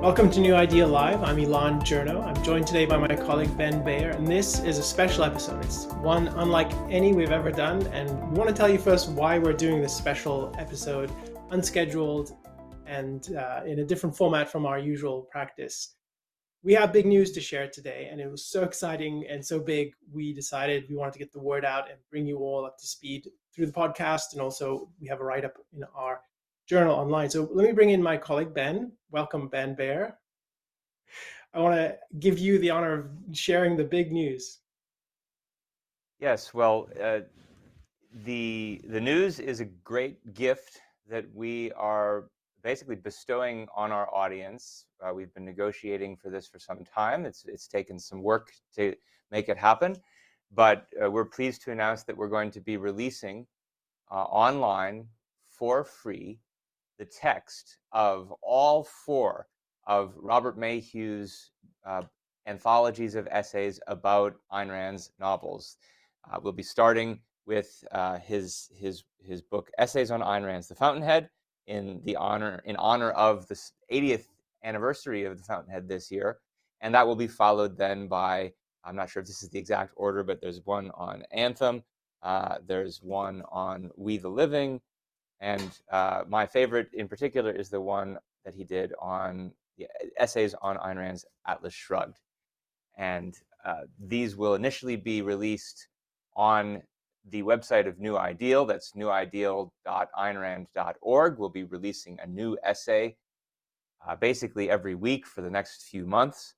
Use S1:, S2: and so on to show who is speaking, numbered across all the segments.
S1: Welcome to New Ideal Live. I'm Elan Journo. I'm joined today by my colleague Ben Bayer, and this is a special episode. It's one unlike any we've ever done, and we want to tell you first why we're doing this special episode, unscheduled and uh, in a different format from our usual practice. We have big news to share today, and it was so exciting and so big, we decided we wanted to get the word out and bring you all up to speed through the podcast, and also we have a write up in our journal online. So let me bring in my colleague Ben. Welcome, Ben Bayer. I want to give you the honor of sharing the big news.
S2: Yes, well, uh, the the news is a great gift that we are basically bestowing on our audience. Uh, we've been negotiating for this for some time. It's it's taken some work to make it happen, but uh, we're pleased to announce that we're going to be releasing uh, online for free the text of all four of Robert Mayhew's uh, anthologies of essays about Ayn Rand's novels. Uh, we'll be starting with uh, his his his book Essays on Ayn Rand's The Fountainhead in the honor in honor of the 80th anniversary of The Fountainhead this year, and that will be followed then by I'm not sure if this is the exact order, but there's one on Anthem, uh, there's one on We the Living, and uh, my favorite in particular is the one that he did on essays on Ayn Rand's Atlas Shrugged. And uh, these will initially be released on the website of New Ideal. That's newideal.aynrand.org. We'll be releasing a new essay uh, basically every week for the next few months.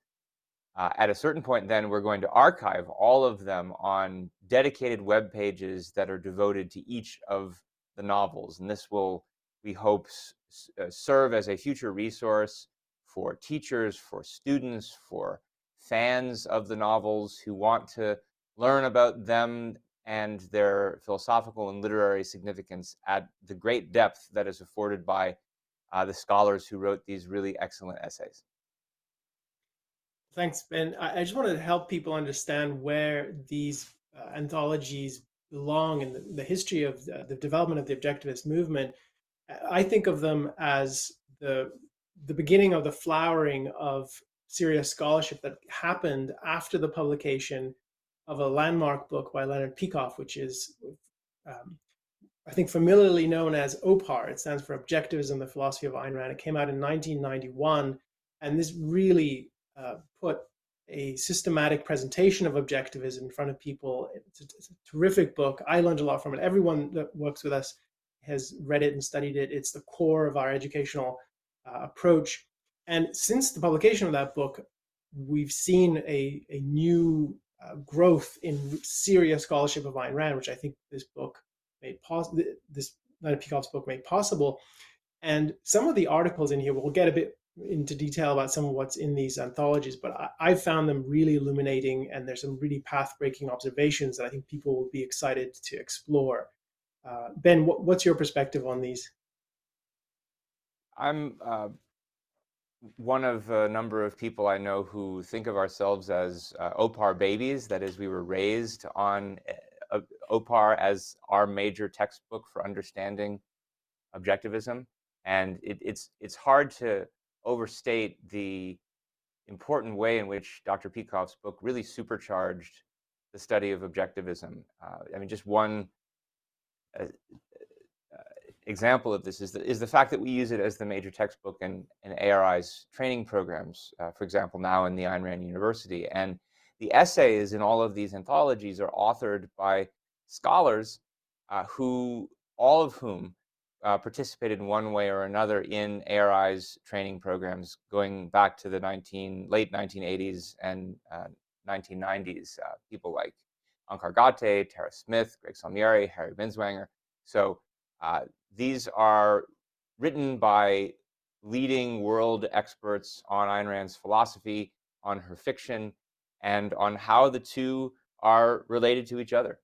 S2: Uh, at a certain point, then, we're going to archive all of them on dedicated web pages that are devoted to each of the novels. And this will, we hope, uh, serve as a future resource for teachers, for students, for fans of the novels who want to learn about them and their philosophical and literary significance at the great depth that is afforded by uh, the scholars who wrote these really excellent essays.
S1: Thanks, Ben. I just want to help people understand where these uh, anthologies belong in the, the history of the, the, development of the objectivist movement, I think of them as the the beginning of the flowering of serious scholarship that happened after the publication of a landmark book by Leonard Peikoff, which is, um, I think, familiarly known as OPAR. It stands for Objectivism, the Philosophy of Ayn Rand. It came out in 1991, and this really uh, put a systematic presentation of objectivism in front of people. It's a, it's a, terrific book. I learned a lot from it. Everyone that works with us has read it and studied it. It's the core of our educational uh, approach. And since the publication of that book, we've seen a, a new uh, growth in serious scholarship of Ayn Rand, which I think this book made possible. This Leonard Peikoff's book made possible. And some of the articles in here, we'll get a bit into detail about some of what's in these anthologies, but I, I found them really illuminating, and there's some really path-breaking observations that I think people will be excited to explore. Uh, ben, what, what's your perspective on these?
S2: I'm uh, one of a number of people I know who think of ourselves as uh, OPAR babies. That is, we were raised on uh, OPAR as our major textbook for understanding objectivism, and it, it's it's hard to overstate the important way in which Dr. Peikoff's book really supercharged the study of objectivism. Uh, I mean, just one uh, uh, example of this is the, is the fact that we use it as the major textbook in, in ARI's training programs, uh, for example, now in the Ayn Rand University. And the essays in all of these anthologies are authored by scholars uh, who, all of whom uh, participated in one way or another in ARI's training programs going back to the 19, late 1980s and uh, 1990s. Uh, people like Onkar Ghate, Tara Smith, Greg Salmieri, Harry Binswanger. So uh, these are written by leading world experts on Ayn Rand's philosophy, on her fiction, and on how the two are related to each other.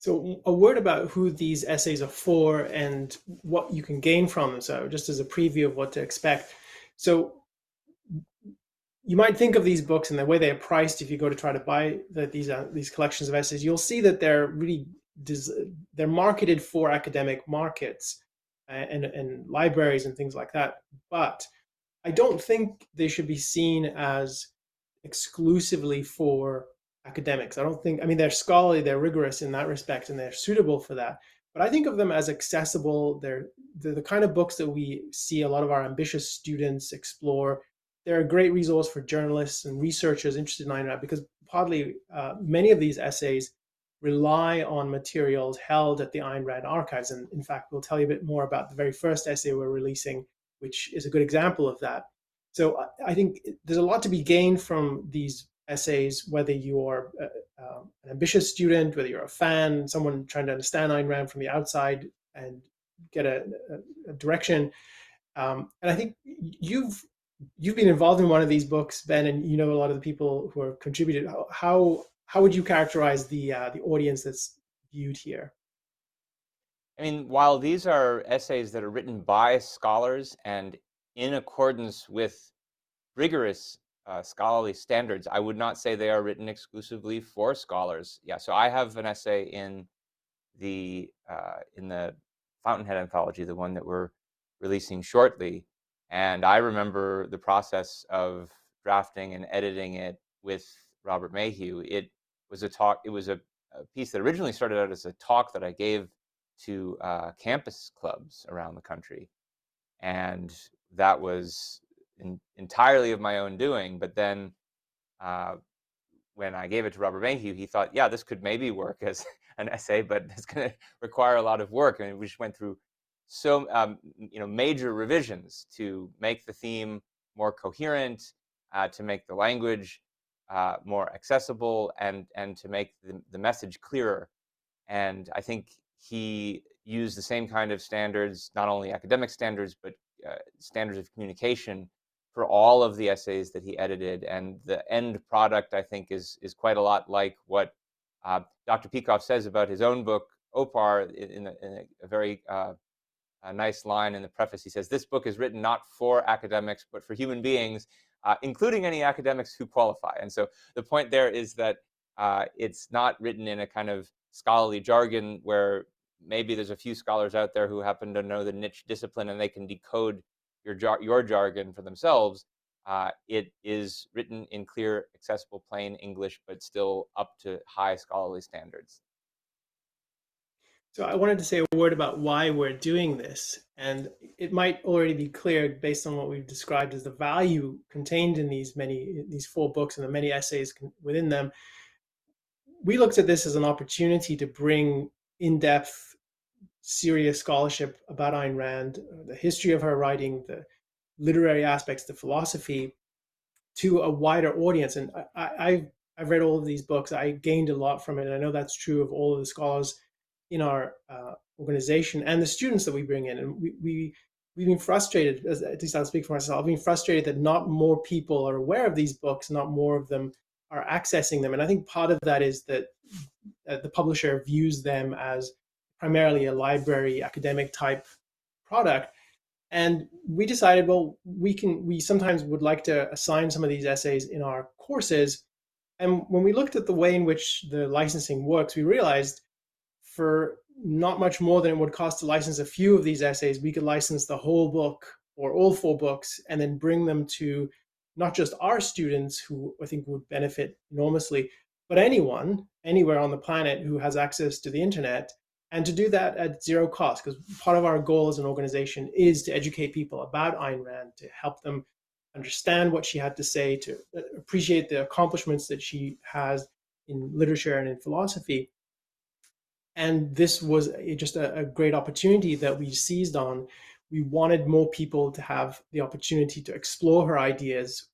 S1: So, a word about who these essays are for and what you can gain from them. So, just as a preview of what to expect. So, you might think of these books and the way they are priced. If you go to try to buy the, these uh, these collections of essays, you'll see that they're really they're marketed for academic markets and, and libraries and things like that. But I don't think they should be seen as exclusively for academics. I don't think, I mean, they're scholarly, they're rigorous in that respect, and they're suitable for that. But I think of them as accessible. They're, they're the kind of books that we see a lot of our ambitious students explore. They're a great resource for journalists and researchers interested in Rand because partly uh, many of these essays rely on materials held at the Ayn Rand archives. And in fact, we'll tell you a bit more about the very first essay we're releasing, which is a good example of that. So I think there's a lot to be gained from these essays, whether you're uh, uh, an ambitious student, whether you're a fan, someone trying to understand Ayn Rand from the outside and get a, a, a direction. Um, and I think you've you've been involved in one of these books, Ben, and you know a lot of the people who have contributed. How how would you characterize the uh, the audience that's viewed here?
S2: I mean, while these are essays that are written by scholars and in accordance with rigorous uh, scholarly standards, I would not say they are written exclusively for scholars. Yeah, so I have an essay in the uh, in the Fountainhead anthology, the one that we're releasing shortly, and I remember the process of drafting and editing it with Robert Mayhew. It was a talk. It was a, a piece that originally started out as a talk that I gave to uh, campus clubs around the country, and that was in, entirely of my own doing. But then uh, when I gave it to Robert Mayhew, he thought, yeah, this could maybe work as an essay, but it's going to require a lot of work. I mean, we just went through so um, you know major revisions to make the theme more coherent, uh, to make the language uh, more accessible, and and to make the, the message clearer. And I think he used the same kind of standards, not only academic standards, but uh, standards of communication for all of the essays that he edited. And the end product, I think, is, is quite a lot like what uh, Dr. Peikoff says about his own book, Opar, in, a, in a, very uh, a nice line in the preface. He says, This book is written not for academics, but for human beings, uh, including any academics who qualify. And so the point there is that uh, it's not written in a kind of scholarly jargon where maybe there's a few scholars out there who happen to know the niche discipline and they can decode your jar- your jargon for themselves. Uh, it is written in clear, accessible, plain English, but still up to high scholarly standards.
S1: So I wanted to say a word about why we're doing this, and it might already be clear based on what we've described as the value contained in these many these four books and the many essays within them. We looked at this as an opportunity to bring in-depth serious scholarship about Ayn Rand, the history of her writing, the literary aspects, the philosophy, to a wider audience. And I, have I've read all of these books. I gained a lot from it, and I know that's true of all of the scholars in our uh, organization and the students that we bring in. And we, we we've been frustrated, as, at least I'll speak for myself, I've been frustrated that not more people are aware of these books, not more of them are accessing them. And I think part of that is that uh, the publisher views them as primarily a library academic type product. And we decided, well, we can, we sometimes would like to assign some of these essays in our courses. And when we looked at the way in which the licensing works, we realized for not much more than it would cost to license a few of these essays, we could license the whole book or all four books and then bring them to not just our students who I think would benefit enormously, but anyone anywhere on the planet who has access to the internet and to do that at zero cost because part of our goal as an organization is to educate people about Ayn Rand to help them understand what she had to say to uh, appreciate the accomplishments that she has in literature and in philosophy. And this was just a, a great opportunity that we seized on. We wanted more people to have the opportunity to explore her ideas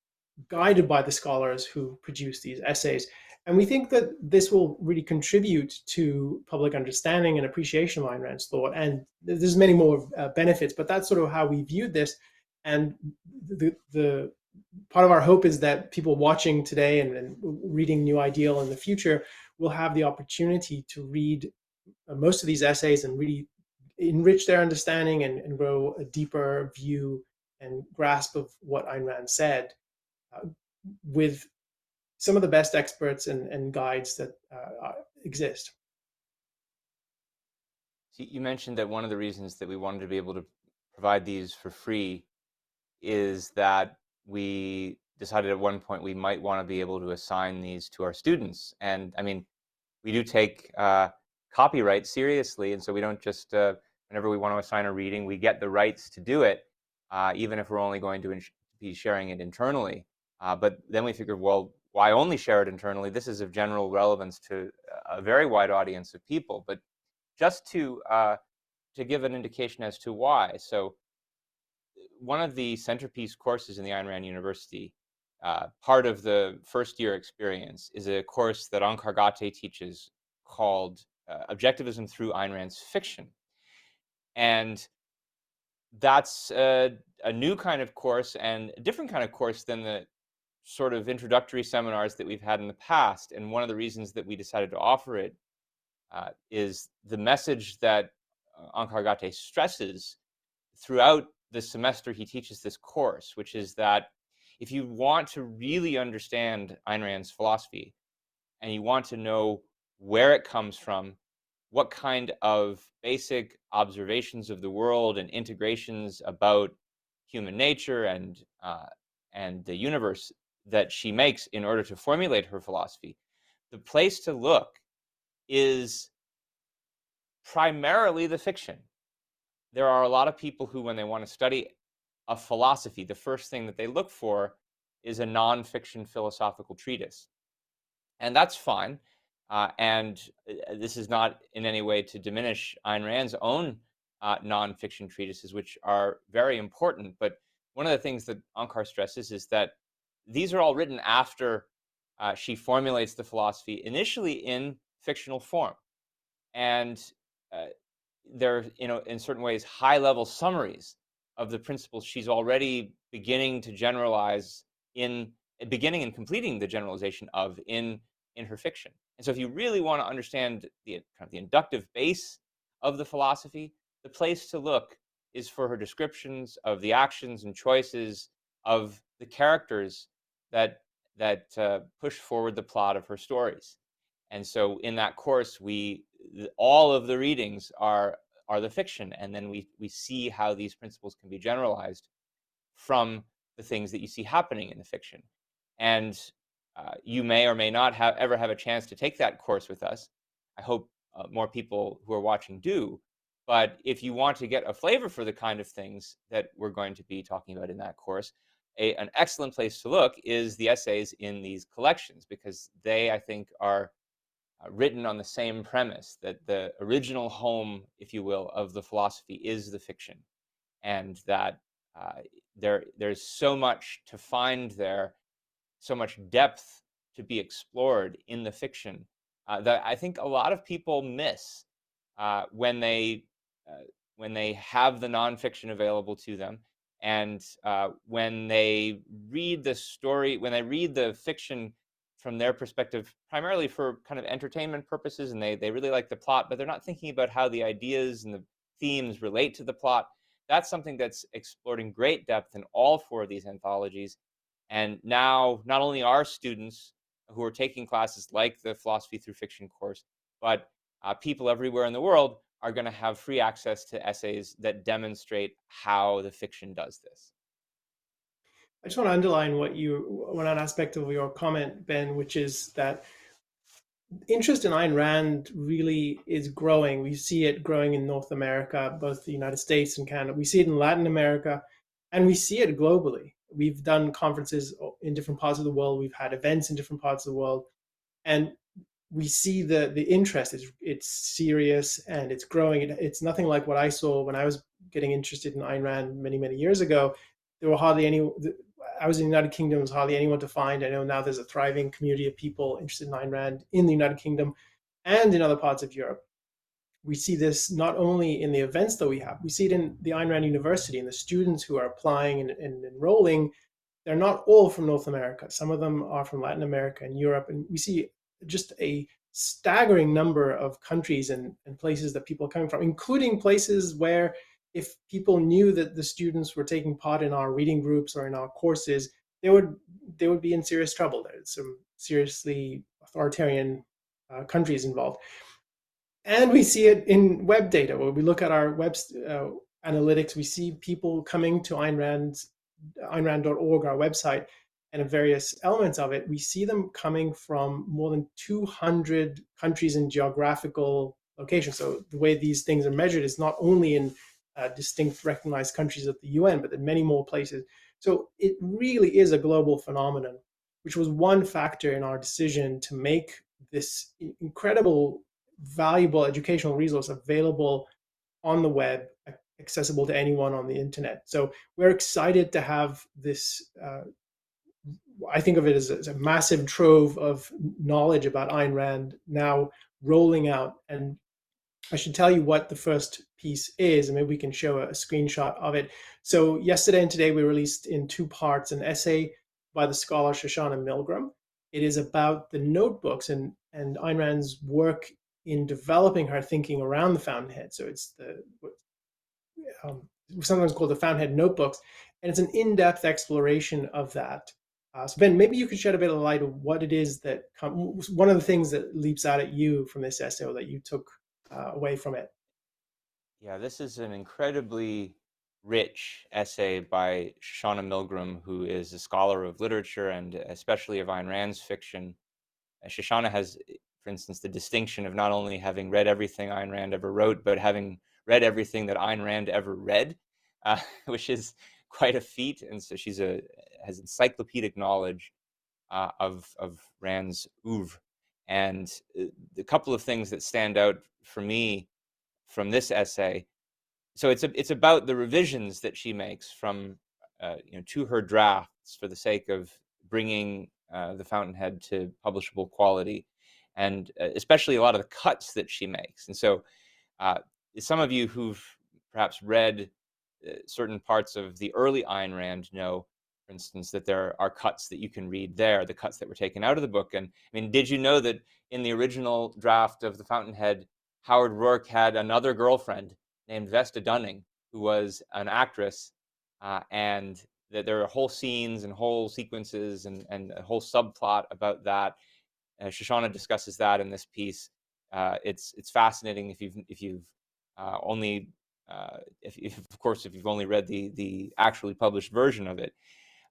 S1: guided by the scholars who produce these essays and we think that this will really contribute to public understanding and appreciation of Ayn Rand's thought. And there's many more uh, benefits, but that's sort of how we viewed this. And the, the part of our hope is that people watching today and, and reading New Ideal in the future will have the opportunity to read uh, most of these essays and really enrich their understanding and, and grow a deeper view and grasp of what Ayn Rand said uh, with some of the best experts and, and guides that uh, exist.
S2: You mentioned that one of the reasons that we wanted to be able to provide these for free is that we decided at one point we might want to be able to assign these to our students. And I mean, we do take uh, copyright seriously, and so we don't just uh, whenever we want to assign a reading, we get the rights to do it, uh, even if we're only going to be sharing it internally. Uh, but then we figured, well, why only share it internally? This is of general relevance to a very wide audience of people. But just to uh, to give an indication as to why, so one of the centerpiece courses in the Ayn Rand University, uh, part of the first year experience, is a course that Onkar Ghate teaches called uh, Objectivism Through Ayn Rand's Fiction. And that's a, a, new kind of course and a different kind of course than the sort of introductory seminars that we've had in the past. And one of the reasons that we decided to offer it uh, is the message that uh, Onkar Ghate stresses throughout the semester he teaches this course, which is that if you want to really understand Ayn Rand's philosophy and you want to know where it comes from, what kind of basic observations of the world and integrations about human nature and uh, and the universe that she makes in order to formulate her philosophy, the place to look is primarily the fiction there are a lot of people who, when they want to study a philosophy, the first thing that they look for is a nonfiction philosophical treatise. And that's fine. Uh, and uh, this is not in any way to diminish Ayn Rand's own uh, nonfiction treatises, which are very important. But one of the things that Onkar stresses is that these are all written after uh, she formulates the philosophy, initially in fictional form. And uh, they're you know in certain ways high level summaries of the principles she's already beginning to generalize in beginning and completing the generalization of in in her fiction and so if you really want to understand the kind of the inductive base of the philosophy the place to look is for her descriptions of the actions and choices of the characters that that uh, push forward the plot of her stories. And so in that course we all of the readings are are the fiction and then we we see how these principles can be generalized from the things that you see happening in the fiction. And uh, you may or may not have ever have a chance to take that course with us. I hope uh, more people who are watching do. But if you want to get a flavor for the kind of things that we're going to be talking about in that course a, an excellent place to look is the essays in these collections because they i think are uh, written on the same premise that the original home, if you will, of the philosophy is the fiction, and that uh, there there's so much to find there, so much depth to be explored in the fiction uh, that I think a lot of people miss uh, when they uh, when they have the nonfiction available to them and uh, when they read the story when they read the fiction from their perspective primarily for kind of entertainment purposes and they they really like the plot but they're not thinking about how the ideas and the themes relate to the plot that's something that's explored in great depth in all four of these anthologies. And now not only our students who are taking classes like the philosophy through fiction course but uh, people everywhere in the world are going to have free access to essays that demonstrate how the fiction does this
S1: I just want to underline what you, one aspect of your comment, Ben, which is that interest in Ayn Rand really is growing. We see it growing in North America, both the United States and Canada. We see it in Latin America, and we see it globally. We've done conferences in different parts of the world. We've had events in different parts of the world, and we see the the interest. is it's serious and it's growing. It, it's nothing like what I saw when I was getting interested in Ayn Rand many many years ago. There were hardly any I was in the United Kingdom, There was hardly anyone to find. I know now there's a thriving community of people interested in Ayn Rand in the United Kingdom and in other parts of Europe. We see this not only in the events that we have, we see it in the Ayn Rand University and the students who are applying and, and enrolling. They're not all from North America. Some of them are from Latin America and Europe. And we see just a staggering number of countries and, and places that people are coming from, including places where if people knew that the students were taking part in our reading groups or in our courses, they would they would be in serious trouble. There's some seriously authoritarian uh, countries involved, and we see it in web data. When we look at our web uh, analytics, we see people coming to Ayn Rand's our website, and various elements of it, we see them coming from more than 200 countries and geographical locations. So the way these things are measured is not only in uh, distinct recognized countries of the UN, but in many more places. So it really is a global phenomenon, which was one factor in our decision to make this incredible, valuable educational resource available on the web, accessible to anyone on the internet. So we're excited to have this. Uh, I think of it as a, as a, massive trove of knowledge about Ayn Rand now rolling out. And I should tell you what the first piece is, and maybe we can show a, a screenshot of it. So yesterday and today we released in two parts an essay by the scholar Shoshana Milgram. It is about the notebooks and, and Ayn Rand's work in developing her thinking around the Fountainhead. So it's the um, sometimes called the Fountainhead Notebooks, and it's an in-depth exploration of that. Uh, so Ben, maybe you could shed a bit of light of what it is that one of the things that leaps out at you from this essay that you took uh, away from it.
S2: Yeah, this is an incredibly rich essay by Shoshana Milgram, who is a scholar of literature and especially of Ayn Rand's fiction. Shoshana has, for instance, the distinction of not only having read everything Ayn Rand ever wrote, but having read everything that Ayn Rand ever read, uh, which is quite a feat. And so she's a has encyclopedic knowledge uh, of of Rand's oeuvre. And a couple of things that stand out for me from this essay so it's a, it's about the revisions that she makes from uh, you know to her drafts for the sake of bringing uh, the Fountainhead to publishable quality, and uh, especially a lot of the cuts that she makes. And so, uh, some of you who've perhaps read uh, certain parts of the early Ayn Rand know, for instance, that there are cuts that you can read there, the cuts that were taken out of the book. And I mean, did you know that in the original draft of the Fountainhead, Howard Roark had another girlfriend named Vesta Dunning, who was an actress, uh, and that there are whole scenes and whole sequences and, and a whole subplot about that. Uh, Shoshana discusses that in this piece. Uh, it's it's fascinating if you've if you've uh, only uh, if, if, of course if you've only read the the actually published version of it.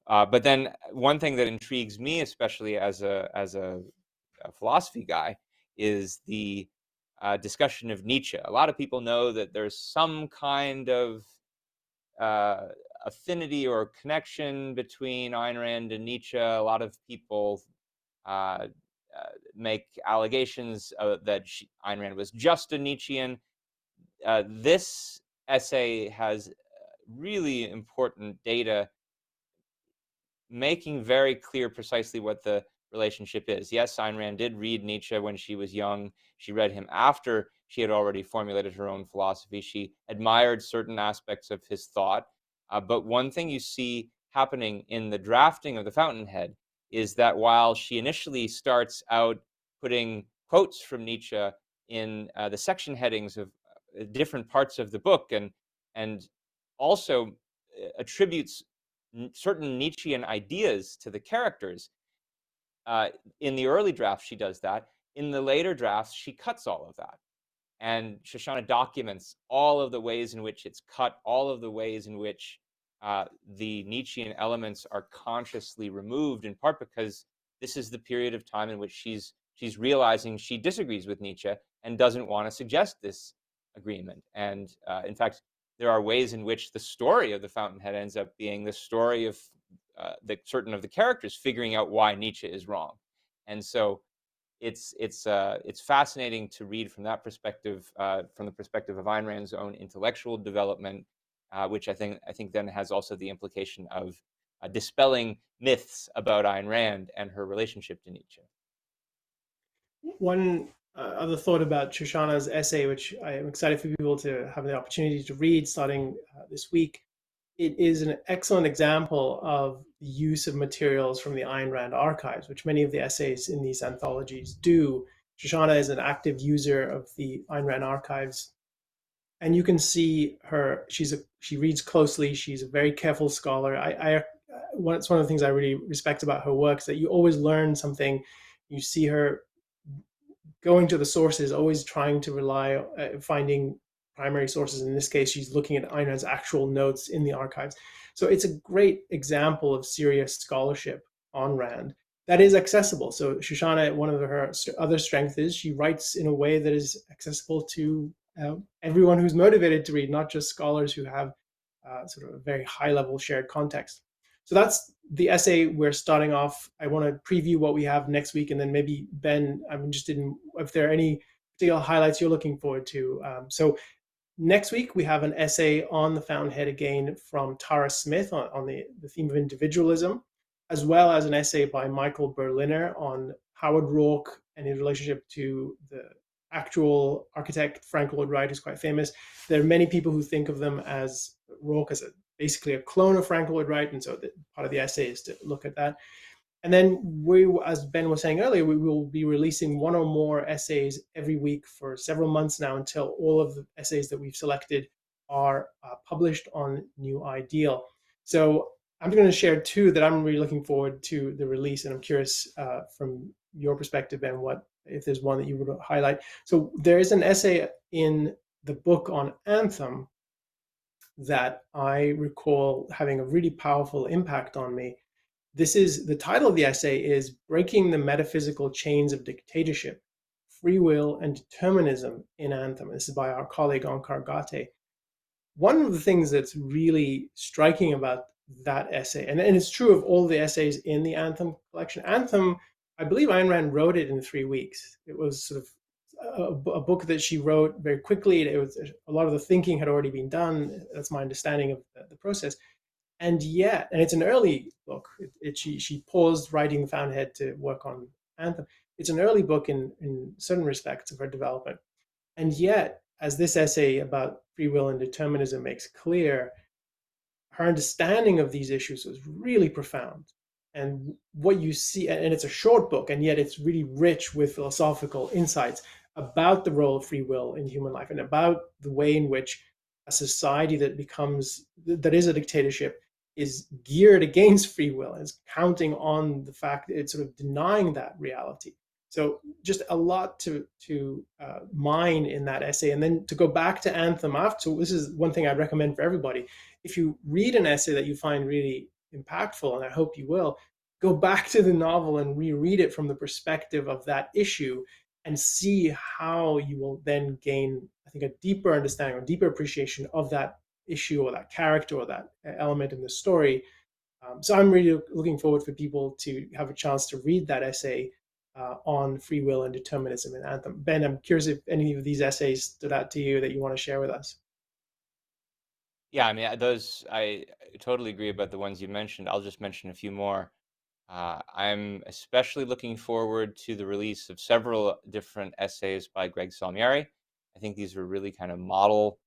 S2: Uh, but then one thing that intrigues me, especially as a as a, a philosophy guy, is the uh, discussion of Nietzsche. A lot of people know that there's some kind of uh, affinity or connection between Ayn Rand and Nietzsche. A lot of people uh, uh make allegations uh, that she, Ayn Rand was just a Nietzschean. Uh, this essay has really important data making very clear precisely what the relationship is. Yes, Ayn Rand did read Nietzsche when she was young. She read him after she had already formulated her own philosophy. She admired certain aspects of his thought. Uh, but one thing you see happening in the drafting of the Fountainhead is that while she initially starts out putting quotes from Nietzsche in uh, the section headings of uh, different parts of the book and and also uh, attributes certain Nietzschean ideas to the characters, uh, in the early drafts, she does that. In the later drafts, she cuts all of that. And Shoshana documents all of the ways in which it's cut, all of the ways in which uh, the Nietzschean elements are consciously removed, in part because this is the period of time in which she's she's realizing she disagrees with Nietzsche and doesn't want to suggest this agreement. And uh, in fact, there are ways in which the story of the Fountainhead ends up being the story of uh, the certain of the characters figuring out why Nietzsche is wrong, and so it's it's uh, it's fascinating to read from that perspective, uh, from the perspective of Ayn Rand's own intellectual development, uh, which I think I think then has also the implication of uh, dispelling myths about Ayn Rand and her relationship to Nietzsche.
S1: One uh, other thought about Shoshana's essay, which I am excited for people to have the opportunity to read starting this week, it is an excellent example of the use of materials from the Ayn Rand archives, which many of the essays in these anthologies do. Shoshana is an active user of the Ayn Rand archives. And you can see her, she's a, she reads closely, she's a very careful scholar. I, I one, it's one of the things I really respect about her work is that you always learn something. You see her going to the sources, always trying to rely, uh, finding primary sources. In this case, she's looking at Rand's actual notes in the archives. So it's a great example of serious scholarship on Rand that is accessible. So Shoshana, one of her other strengths is she writes in a way that is accessible to uh, everyone who's motivated to read, not just scholars who have uh, sort of a very high level shared context. So that's the essay we're starting off. I want to preview what we have next week, and then maybe Ben, I'm interested in if there are any particular highlights you're looking forward to. Um, so next week we have an essay on the Fountainhead again from Tara Smith on, on the, the theme of individualism, as well as an essay by Michael Berliner on Howard Roark and his relationship to the actual architect Frank Lloyd Wright, who's quite famous. There are many people who think of them as Roark as a, basically a clone of Frank Lloyd Wright, and so the, part of the essay is to look at that. And then we, as Ben was saying earlier, we will be releasing one or more essays every week for several months now until all of the essays that we've selected are uh, published on New Ideal. So I'm going to share two that I'm really looking forward to the release, and I'm curious uh, from your perspective, Ben, what if there's one that you would highlight. So there is an essay in the book on Anthem that I recall having a really powerful impact on me this is the title of the essay is Breaking the Metaphysical Chains of Dictatorship, Free Will and Determinism in Anthem. This is by our colleague Onkar Ghate. One of the things that's really striking about that essay, and, and it's true of all the essays in the Anthem collection. Anthem, I believe Ayn Rand wrote it in three weeks. It was sort of a, book that she wrote very quickly. It was a lot of the thinking had already been done. That's my understanding of the, the process and yet, and it's an early book. It, it, she she paused writing the Fountainhead to work on Anthem. It's an early book in in certain respects of her development, and yet, as this essay about free will and determinism makes clear, her understanding of these issues was really profound. And what you see, and it's a short book, and yet it's really rich with philosophical insights about the role of free will in human life and about the way in which a society that becomes that is a dictatorship is geared against free will is counting on the fact that it's sort of denying that reality. So just a lot to to uh, mine in that essay. And then to go back to anthem after this is one thing i recommend for everybody. If you read an essay that you find really impactful and i hope you will go back to the novel and reread it from the perspective of that issue and see how you will then gain i think a deeper understanding or deeper appreciation of that issue or that character or that element in the story. Um, so I'm really looking forward for people to have a chance to read that essay uh, on free will and determinism in Anthem. Ben, I'm curious if any of these essays stood out to you that you want to share with us.
S2: Yeah, I mean, those I totally agree about the ones you mentioned. I'll just mention a few more. Uh, I'm especially looking forward to the release of several different essays by Greg Salmieri. I think these were really kind of model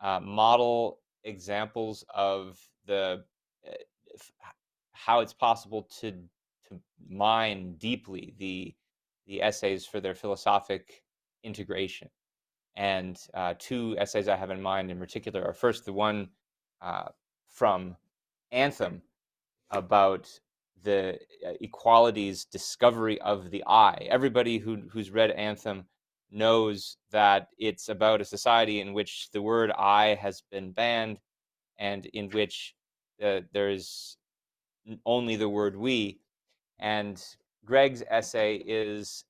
S2: uh, model examples of the uh, how it's possible to to mine deeply the the essays for their philosophic integration. And uh, two essays I have in mind in particular are first the one uh, from Anthem about the uh, equality's discovery of the I. Everybody who, who's read Anthem knows that it's about a society in which the word I has been banned and in which uh, there's only the word we. And Greg's essay is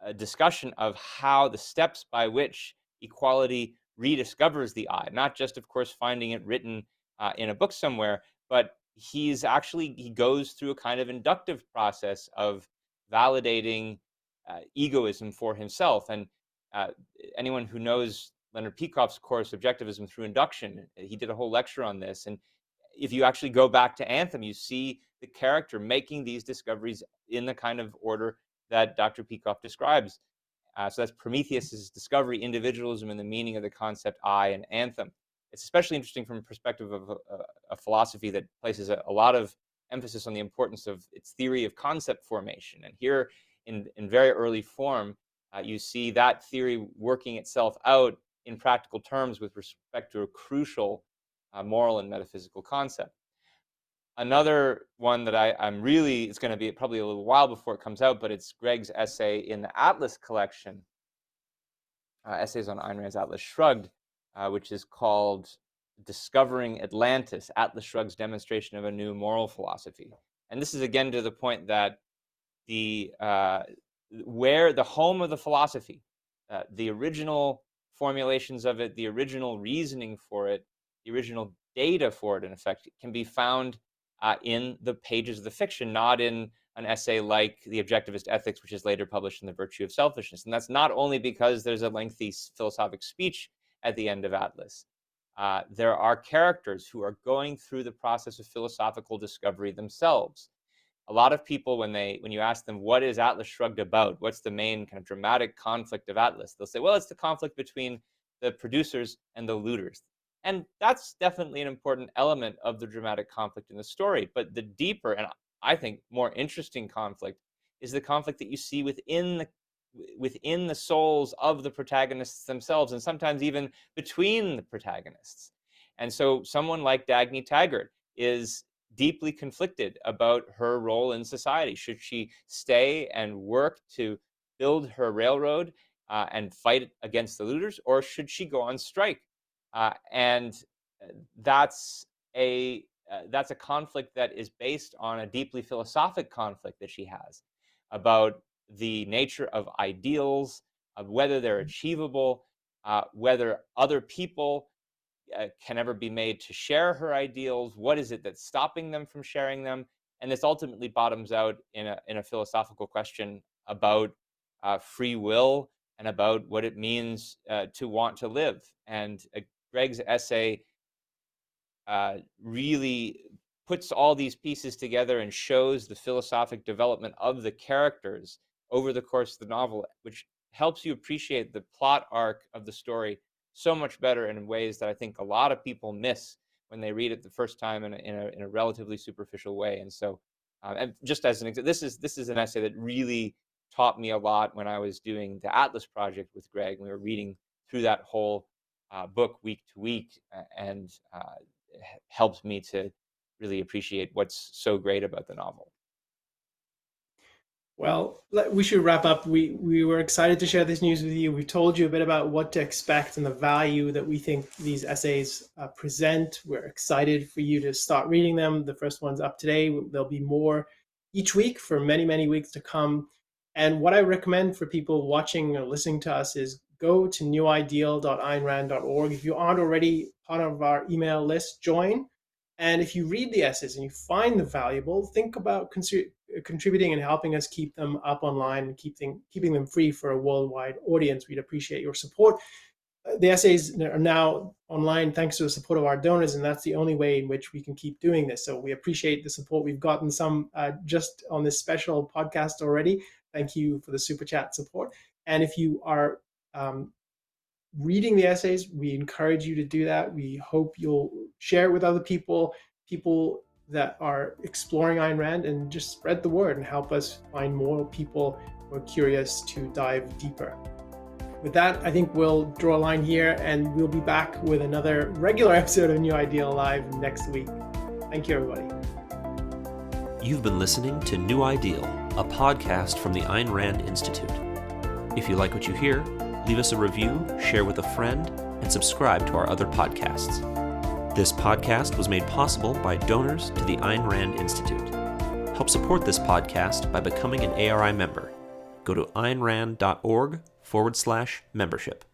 S2: a discussion of how the steps by which equality rediscovers the I, not just, of course, finding it written uh, in a book somewhere, but he's actually, he goes through a kind of inductive process of validating uh, egoism for himself. And uh, anyone who knows Leonard Peikoff's course, Objectivism Through Induction, he did a whole lecture on this. And if you actually go back to Anthem, you see the character making these discoveries in the kind of order that Dr. Peikoff describes. Uh, so that's Prometheus's discovery, individualism, and the meaning of the concept I and Anthem. It's especially interesting from a perspective of a, a philosophy that places a, a, lot of emphasis on the importance of its theory of concept formation. And here, in, in very early form, uh, you see that theory working itself out in practical terms with respect to a crucial uh, moral and metaphysical concept. Another one that I, am really, it's going to be probably a little while before it comes out, but it's Greg's essay in the Atlas collection, uh, Essays on Ayn Rand's Atlas Shrugged, uh, which is called discovering Atlantis, Atlas Shrugged's demonstration of a new moral philosophy. And this is again to the point that the uh, where the home of the philosophy, uh, the original formulations of it, the original reasoning for it, the original data for it, in effect, can be found uh, in the pages of the fiction, not in an essay like The Objectivist Ethics, which is later published in The Virtue of Selfishness. And that's not only because there's a lengthy philosophic speech at the end of Atlas. Uh, there are characters who are going through the process of philosophical discovery themselves. A lot of people, when they when you ask them what is Atlas Shrugged about, what's the main kind of dramatic conflict of Atlas, they'll say, well, it's the conflict between the producers and the looters. And that's definitely an important element of the dramatic conflict in the story. But the deeper and I think more interesting conflict is the conflict that you see within the within the souls of the protagonists themselves and sometimes even between the protagonists. And so someone like Dagny Taggart is deeply conflicted about her role in society. Should she stay and work to build her railroad uh, and fight against the looters, or should she go on strike? Uh, and uh, that's a uh, that's a conflict that is based on a deeply philosophic conflict that she has about the nature of ideals, of whether they're mm. achievable, uh, whether other people uh, can ever be made to share her ideals. What is it that's stopping them from sharing them? And this ultimately bottoms out in a, in a philosophical question about uh, free will and about what it means uh, to want to live. And uh, Greg's essay uh, really puts all these pieces together and shows the philosophic development of the characters over the course of the novel, which helps you appreciate the plot arc of the story so much better in ways that I think a lot of people miss when they read it the first time in a, in a, in a relatively superficial way. And so, uh, and just as an example, this is this is an essay that really taught me a lot when I was doing the Atlas project with Greg. We were reading through that whole uh, book week to week, and uh, helped me to really appreciate what's so great about the novel.
S1: Well, we should wrap up. We we were excited to share this news with you. We told you a bit about what to expect and the value that we think these essays uh, present. We're excited for you to start reading them. The first one's up today. There'll be more each week for many many weeks to come. And what I recommend for people watching or listening to us is go to newideal.aynrand.org. If you aren't already part of our email list, join. And if you read the essays and you find them valuable, think about contributing and helping us keep them up online and keeping them free for a worldwide audience. We'd appreciate your support. Uh, the essays are now online thanks to the support of our donors, and that's the only way in which we can keep doing this. So we appreciate the support. We've gotten some uh, just on this special podcast already. Thank you for the super chat support. And if you are um, reading the essays. We encourage you to do that. We hope you'll share it with other people, people that are exploring Ayn Rand, and just spread the word and help us find more people who are curious to dive deeper. With that, I think we'll draw a line here and we'll be back with another regular episode of New Ideal Live next week. Thank you, everybody.
S3: You've been listening to New Ideal, a podcast from the Ayn Rand Institute. If you like what you hear, leave us a review, share with a friend, and subscribe to our other podcasts. This podcast was made possible by donors to the Ayn Rand Institute. Help support this podcast by becoming an ARI member. Go to aynrand.org forward slash membership.